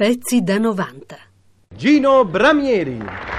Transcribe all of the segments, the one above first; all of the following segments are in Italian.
Pezzi da 90. Gino Bramieri.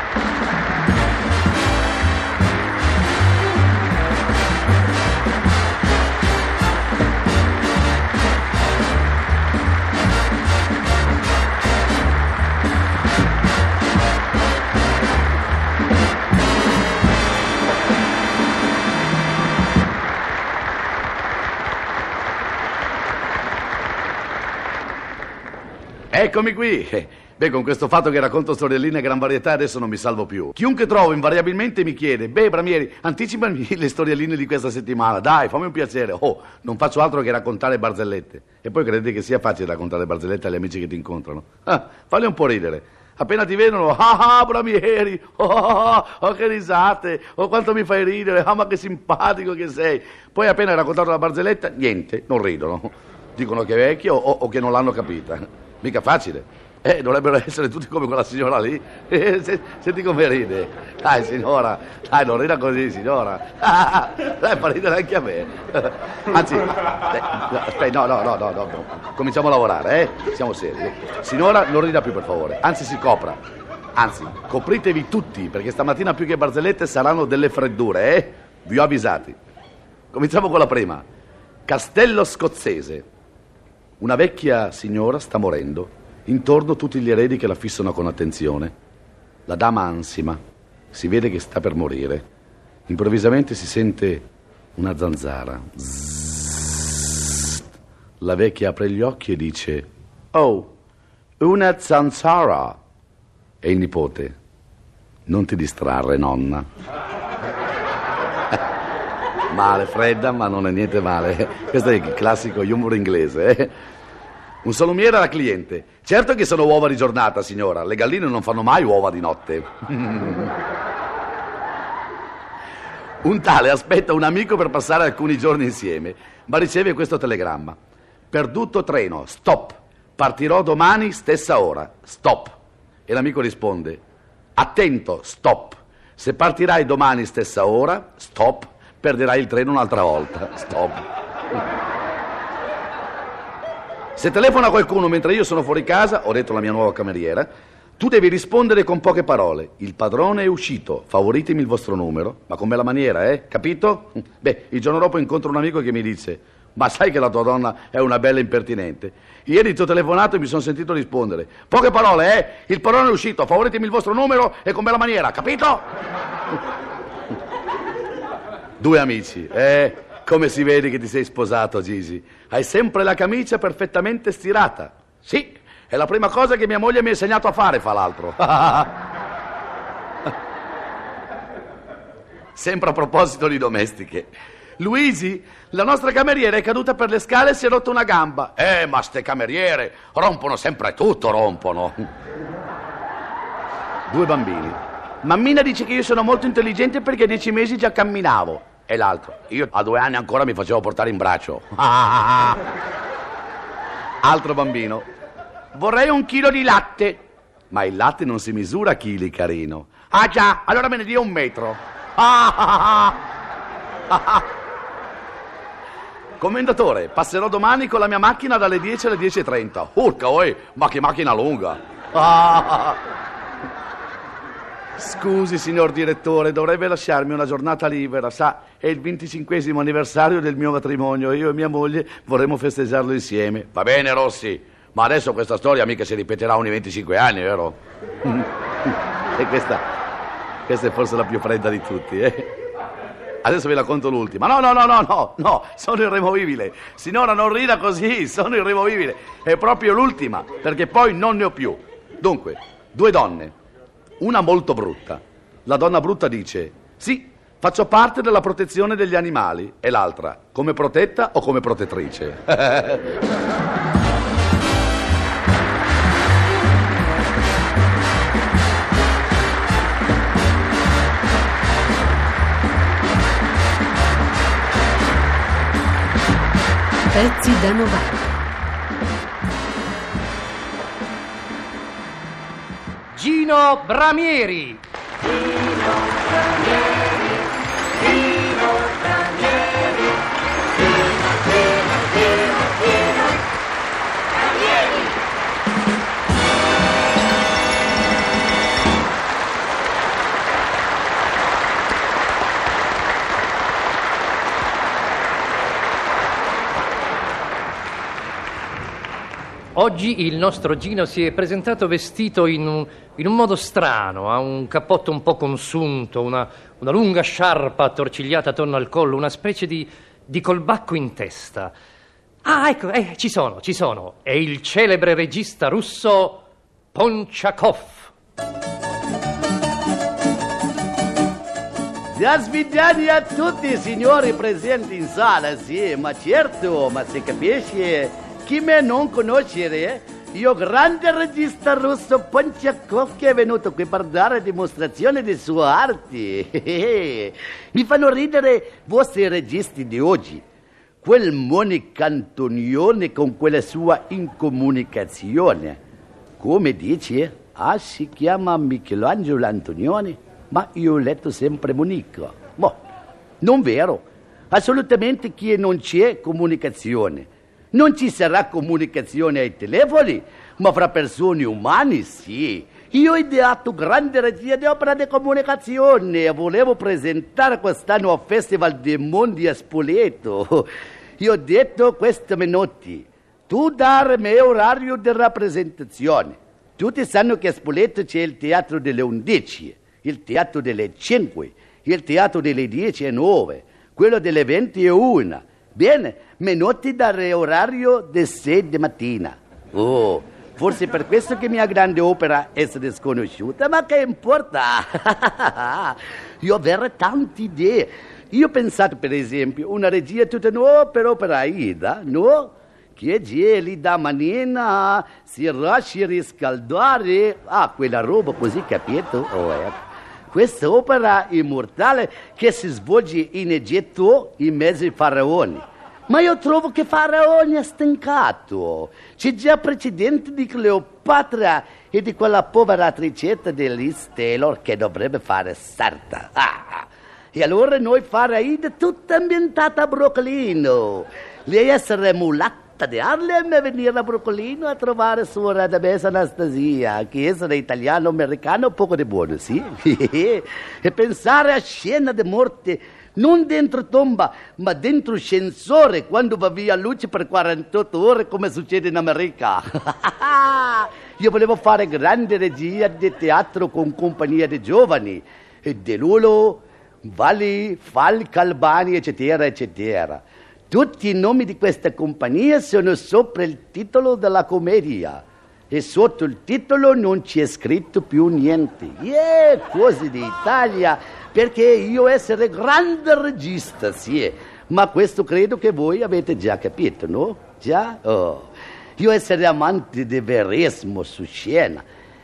Eccomi qui. Beh, con questo fatto che racconto storielline a gran varietà adesso non mi salvo più. Chiunque trovo invariabilmente mi chiede, beh Bramieri, anticipami le storielline di questa settimana, dai, fammi un piacere. Oh, non faccio altro che raccontare barzellette. E poi credete che sia facile raccontare barzellette agli amici che ti incontrano? Ah, falli un po' ridere. Appena ti vedono, ah ah, Bramieri, oh, oh, oh, che risate, oh quanto mi fai ridere, ah ma che simpatico che sei. Poi appena hai raccontato la barzelletta, niente, non ridono. Dicono che è vecchio o, o che non l'hanno capita. Mica facile. Eh, dovrebbero essere tutti come quella signora lì. Eh, se- senti come ride. Dai, signora. Dai, non rida così, signora. dai, fa ridere anche a me. Anzi, aspetta, no, no, no, no, no, no. Cominciamo a lavorare, eh? Siamo seri. Signora, non rida più, per favore. Anzi, si copra. Anzi, copritevi tutti, perché stamattina più che barzellette saranno delle freddure, eh? Vi ho avvisati. Cominciamo con la prima. Castello scozzese. Una vecchia signora sta morendo. Intorno tutti gli eredi che la fissano con attenzione. La dama ansima. Si vede che sta per morire. Improvvisamente si sente una zanzara. La vecchia apre gli occhi e dice: Oh, una zanzara. E il nipote: Non ti distrarre, nonna. Male, fredda, ma non è niente male. Questo è il classico humor inglese. eh. Un salumiere alla cliente. Certo che sono uova di giornata, signora. Le galline non fanno mai uova di notte. Un tale aspetta un amico per passare alcuni giorni insieme, ma riceve questo telegramma. Perduto treno, stop. Partirò domani, stessa ora, stop. E l'amico risponde, attento, stop. Se partirai domani, stessa ora, stop, perderai il treno un'altra volta, stop. Se telefona qualcuno mentre io sono fuori casa, ho detto alla mia nuova cameriera, tu devi rispondere con poche parole. Il padrone è uscito, favoritemi il vostro numero. Ma con bella maniera, eh? Capito? Beh, il giorno dopo incontro un amico che mi dice, ma sai che la tua donna è una bella impertinente? Ieri ti ho telefonato e mi sono sentito rispondere. Poche parole, eh? Il padrone è uscito, favoritemi il vostro numero e con bella maniera, capito? Due amici, eh? Come si vede che ti sei sposato, Gigi? Hai sempre la camicia perfettamente stirata. Sì, è la prima cosa che mia moglie mi ha insegnato a fare, fa l'altro. sempre a proposito di domestiche. Luigi, la nostra cameriera è caduta per le scale e si è rotta una gamba. Eh, ma ste cameriere rompono sempre tutto, rompono. Due bambini. Mammina dice che io sono molto intelligente perché a dieci mesi già camminavo. E l'altro, io a due anni ancora mi facevo portare in braccio. Altro bambino. Vorrei un chilo di latte. Ma il latte non si misura a chili, carino. Ah già, allora me ne dia un metro. Commendatore, passerò domani con la mia macchina dalle 10 alle 10.30. Urca, oi, ma che macchina lunga. Scusi, signor direttore, dovrebbe lasciarmi una giornata libera. Sa, è il 25 anniversario del mio matrimonio. Io e mia moglie vorremmo festeggiarlo insieme. Va bene, Rossi, ma adesso questa storia mica si ripeterà ogni 25 anni, vero? e questa, questa è forse la più fredda di tutti, eh? Adesso ve la conto l'ultima. No, no, no, no, no, no, sono irremovibile. Signora, non rida così, sono irremovibile. È proprio l'ultima, perché poi non ne ho più. Dunque, due donne, una molto brutta. La donna brutta dice, sì, faccio parte della protezione degli animali. E l'altra, come protetta o come protettrice? Pezzi da 90. Gino Bramieri. Oggi il nostro Gino si è presentato vestito in un, in un modo strano, ha un cappotto un po' consunto, una, una lunga sciarpa attorcigliata attorno al collo, una specie di, di colbacco in testa. Ah, ecco, eh, ci sono, ci sono. È il celebre regista russo Ponchakov. Da svidani a tutti, signori presenti in sala, sì, ma certo, ma si capisce chi me non conoscere, io grande regista russo Ponchakov che è venuto qui per dare dimostrazione di sua arte. Mi fanno ridere vostri registi di oggi. Quel Monica Antonione con quella sua incomunicazione. Come dice? Ah, si chiama Michelangelo Antonione? Ma io ho letto sempre Monica. Boh, non vero. Assolutamente che non c'è comunicazione. Non ci sarà comunicazione ai telefoni, ma fra persone umane sì. Io ho ideato grande regia di opera di comunicazione e volevo presentare quest'anno al Festival dei Mondi a Spoleto. Io ho detto queste minuti, tu darmi orario di rappresentazione. Tutti sanno che a Spoleto c'è il teatro delle 11, il teatro delle 5, il teatro delle 10 e 9, quello delle 20 e 1 Bene, Menotti dare orario di 6 di mattina. Oh, forse per questo che mia grande opera è sconosciuta, ma che importa? Io avrei tante idee. Io ho pensato, per esempio, una regia tutta nuova per opera Aida, no? Che gelida manina, si lascia riscaldare. Ah, quella roba così, capito? Oh, ecco. Questa opera immortale che si svolge in Egitto in mezzo ai faraoni. Ma io trovo che Faraoni è stancato. C'è già precedente di Cleopatra e di quella povera attricetta di Liz Taylor che dovrebbe fare sarta. Ah, e allora noi Faraide tutta ambientata a Brooklyn. Lei essere mulatta fatta di Harlem e venire a Brooklyn a trovare sua radamessa Anastasia, che essere italiano-americano poco di buono, sì? e pensare a scena di morte non dentro tomba, ma dentro ascensore quando va via luce per 48 ore come succede in America. Io volevo fare grande regia di teatro con compagnia di giovani, e De Lulo, Valli, Falca, Albani, eccetera, eccetera. Tutti i nomi di questa compagnia sono sopra il titolo della commedia e sotto il titolo non c'è scritto più niente. Yeah, cose d'Italia, perché io essere grande regista, sì, ma questo credo che voi avete già capito, no? Già? Oh. Io essere amante di verismo su scena.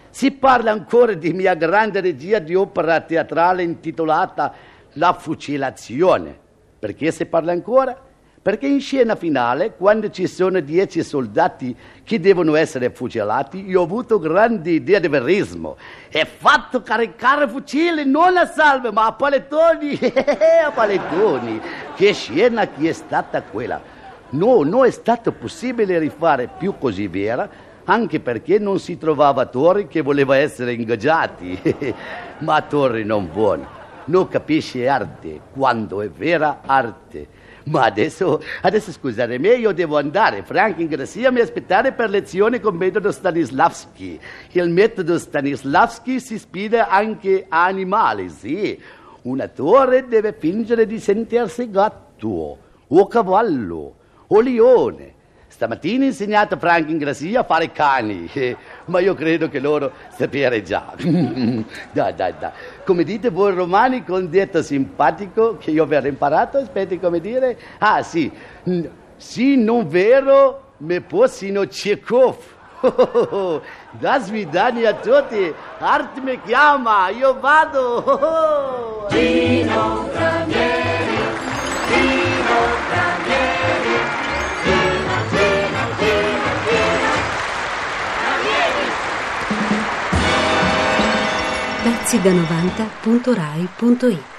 Si parla ancora di mia grande regia di opera teatrale intitolata La fucilazione. Perché si parla ancora? Perché in scena finale, quando ci sono dieci soldati che devono essere fucilati, io ho avuto grande idea di verismo. È fatto caricare fucili non a salve, ma a palettoni. a palettoni. Che scena che è stata quella. No, non è stato possibile rifare più così vera, anche perché non si trovava Torri che voleva essere ingaggiati. ma Torri non vuole. Non capisce arte quando è vera arte. Ma adesso, adesso scusatemi, io devo andare. Frank Ingressia mi aspettare per lezione con metodo Stanislavski. Il metodo Stanislavski si ispira anche a animali, sì. Un attore deve fingere di sentirsi gatto, o cavallo, o leone. Stamattina ho insegnato Frank Ingressia a fare cani, ma io credo che loro sapere già. dai, dai, dai. Come dite voi romani con detto simpatico che io avrei imparato, aspetti come dire? Ah sì, sì, non vero, me possino Chekhov. da svidani a tutti, arte mi chiama, io vado. Gino Ranieri, pezzi da 90.rai.it